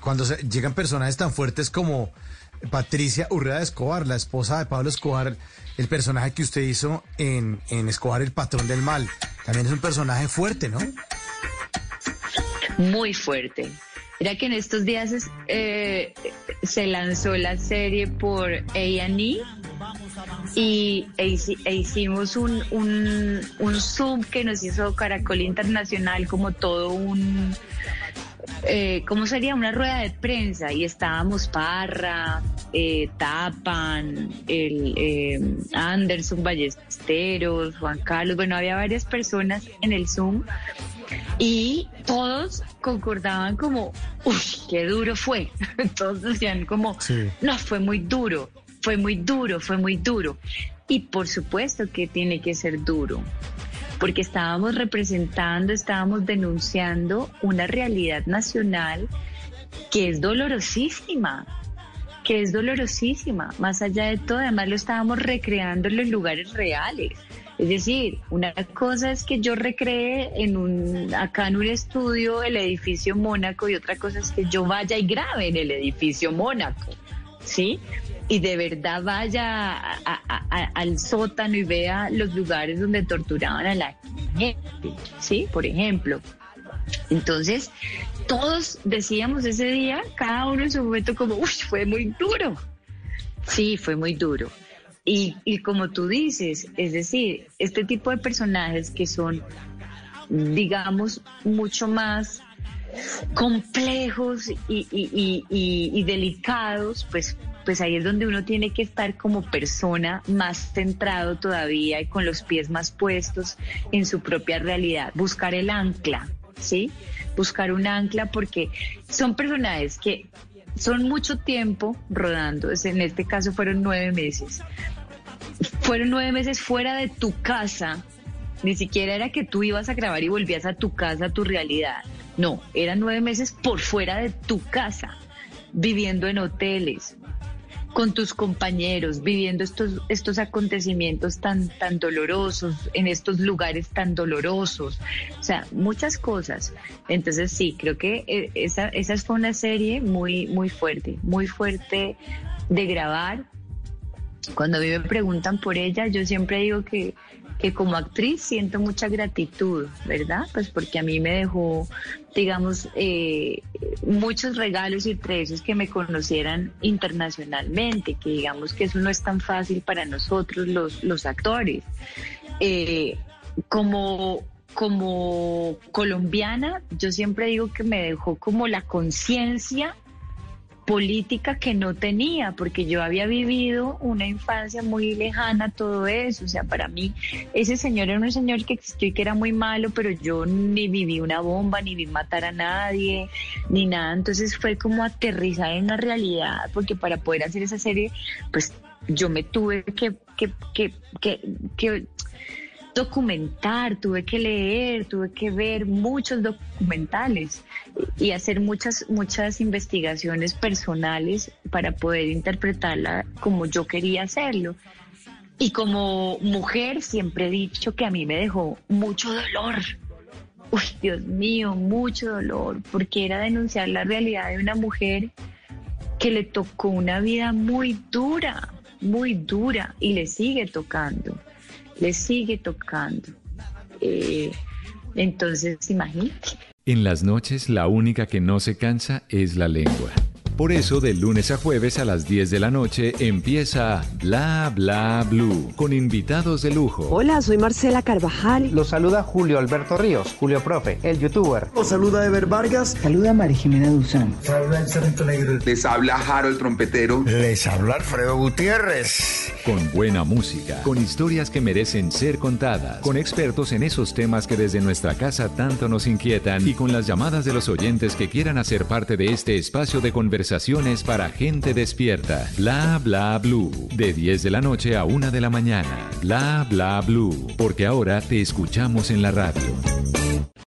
cuando llegan personajes tan fuertes como Patricia Urrea de Escobar, la esposa de Pablo Escobar, el personaje que usted hizo en, en Escobar, el patrón del mal, también es un personaje fuerte, ¿no? Muy fuerte. Era que en estos días eh, se lanzó la serie por A&E y e, e hicimos un, un, un Zoom que nos hizo Caracol Internacional como todo un eh, ¿cómo sería? Una rueda de prensa y estábamos Parra, eh, Tapan, el eh, Anderson Ballesteros, Juan Carlos, bueno, había varias personas en el Zoom y todos concordaban como, uff, qué duro fue. todos decían como, no, fue muy duro, fue muy duro, fue muy duro. Y por supuesto que tiene que ser duro porque estábamos representando, estábamos denunciando una realidad nacional que es dolorosísima, que es dolorosísima, más allá de todo, además lo estábamos recreando en los lugares reales. Es decir, una cosa es que yo recree en un, acá en un estudio el edificio Mónaco y otra cosa es que yo vaya y grabe en el edificio Mónaco, ¿sí? Y de verdad vaya al sótano y vea los lugares donde torturaban a la gente, ¿sí? Por ejemplo. Entonces, todos decíamos ese día, cada uno en su momento como, uy, fue muy duro. Sí, fue muy duro. Y, y como tú dices, es decir, este tipo de personajes que son, digamos, mucho más complejos y, y, y, delicados, pues pues ahí es donde uno tiene que estar como persona más centrado todavía y con los pies más puestos en su propia realidad, buscar el ancla, ¿sí? Buscar un ancla porque son personajes que son mucho tiempo rodando, en este caso fueron nueve meses. Fueron nueve meses fuera de tu casa, ni siquiera era que tú ibas a grabar y volvías a tu casa, a tu realidad. No, eran nueve meses por fuera de tu casa, viviendo en hoteles, con tus compañeros, viviendo estos, estos acontecimientos tan, tan dolorosos, en estos lugares tan dolorosos, o sea, muchas cosas. Entonces sí, creo que eh, esa, esa fue una serie muy, muy fuerte, muy fuerte de grabar. Cuando a mí me preguntan por ella, yo siempre digo que que como actriz siento mucha gratitud, ¿verdad? Pues porque a mí me dejó, digamos, eh, muchos regalos y entre que me conocieran internacionalmente, que digamos que eso no es tan fácil para nosotros los, los actores. Eh, como como colombiana, yo siempre digo que me dejó como la conciencia política que no tenía, porque yo había vivido una infancia muy lejana todo eso. O sea, para mí ese señor era un señor que existió y que era muy malo, pero yo ni viví una bomba, ni vi matar a nadie, ni nada. Entonces fue como aterrizar en la realidad, porque para poder hacer esa serie, pues yo me tuve que, que, que, que documentar, tuve que leer, tuve que ver muchos documentales y hacer muchas, muchas investigaciones personales para poder interpretarla como yo quería hacerlo. Y como mujer siempre he dicho que a mí me dejó mucho dolor. Uy, Dios mío, mucho dolor, porque era denunciar la realidad de una mujer que le tocó una vida muy dura, muy dura y le sigue tocando le sigue tocando. Eh, entonces, imagínate. En las noches la única que no se cansa es la lengua. Por eso, de lunes a jueves a las 10 de la noche empieza Bla Bla Blue con invitados de lujo. Hola, soy Marcela Carvajal. Los saluda Julio Alberto Ríos, Julio Profe, el youtuber. Los saluda Ever Vargas. Saluda María Jimena Duzán. Les habla Jaro el trompetero. Les habla Alfredo Gutiérrez. Con buena música, con historias que merecen ser contadas, con expertos en esos temas que desde nuestra casa tanto nos inquietan y con las llamadas de los oyentes que quieran hacer parte de este espacio de Conversaciones para gente despierta. Bla bla blue. De 10 de la noche a 1 de la mañana. Bla bla blue. Porque ahora te escuchamos en la radio.